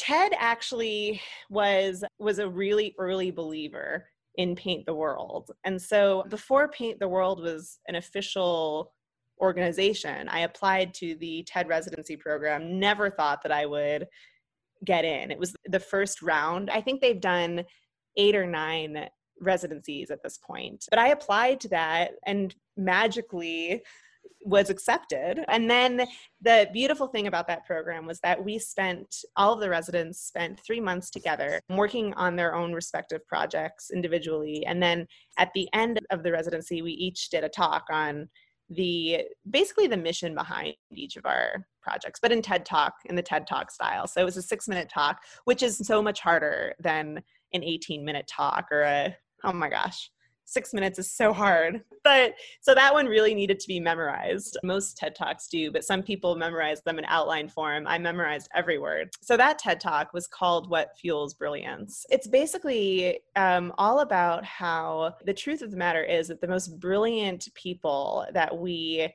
Ted actually was was a really early believer in Paint the World. And so before Paint the World was an official organization, I applied to the TED residency program, never thought that I would get in. It was the first round. I think they've done eight or nine residencies at this point. But I applied to that and magically was accepted. And then the beautiful thing about that program was that we spent, all of the residents spent three months together working on their own respective projects individually. And then at the end of the residency, we each did a talk on the basically the mission behind each of our projects, but in TED Talk, in the TED Talk style. So it was a six minute talk, which is so much harder than an 18 minute talk or a, oh my gosh, six minutes is so hard. But so that one really needed to be memorized. Most TED Talks do, but some people memorize them in outline form. I memorized every word. So that TED Talk was called What Fuels Brilliance. It's basically um, all about how the truth of the matter is that the most brilliant people that we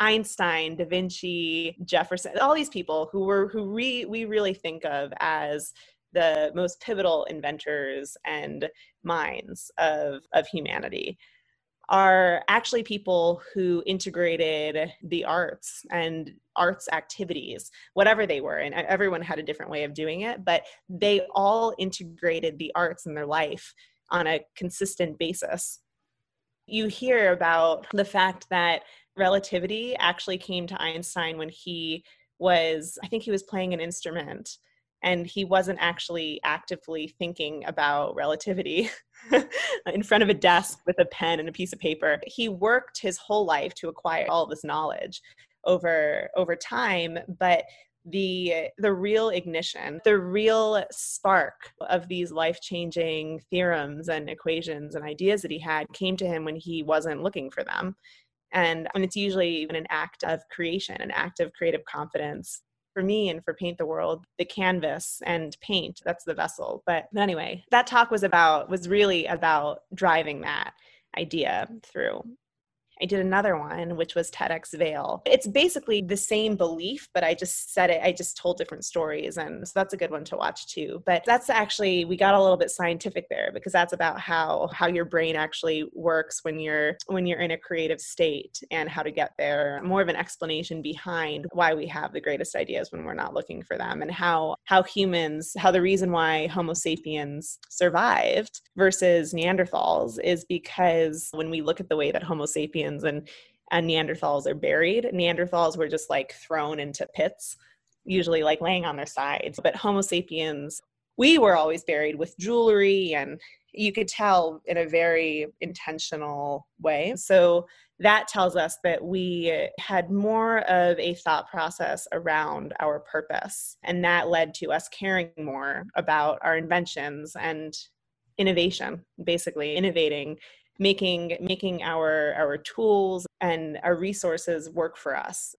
Einstein, Da Vinci, Jefferson, all these people who were who re, we really think of as the most pivotal inventors and minds of, of humanity are actually people who integrated the arts and arts activities, whatever they were. And everyone had a different way of doing it, but they all integrated the arts in their life on a consistent basis. You hear about the fact that relativity actually came to Einstein when he was, I think he was playing an instrument and he wasn't actually actively thinking about relativity in front of a desk with a pen and a piece of paper. He worked his whole life to acquire all this knowledge over over time but the the real ignition the real spark of these life-changing theorems and equations and ideas that he had came to him when he wasn't looking for them. And, and it's usually an act of creation an act of creative confidence for me and for Paint the World, the canvas and paint, that's the vessel. But, anyway, that talk was about, was really about driving that idea through. I did another one, which was TEDx Vail. It's basically the same belief, but I just said it, I just told different stories. And so that's a good one to watch too. But that's actually, we got a little bit scientific there because that's about how, how your brain actually works when you're, when you're in a creative state and how to get there. More of an explanation behind why we have the greatest ideas when we're not looking for them and how, how humans, how the reason why Homo sapiens survived versus Neanderthals is because when we look at the way that Homo sapiens and and Neanderthals are buried. Neanderthals were just like thrown into pits, usually like laying on their sides. But Homo sapiens, we were always buried with jewelry and you could tell in a very intentional way. So that tells us that we had more of a thought process around our purpose. And that led to us caring more about our inventions and innovation, basically innovating making making our our tools and our resources work for us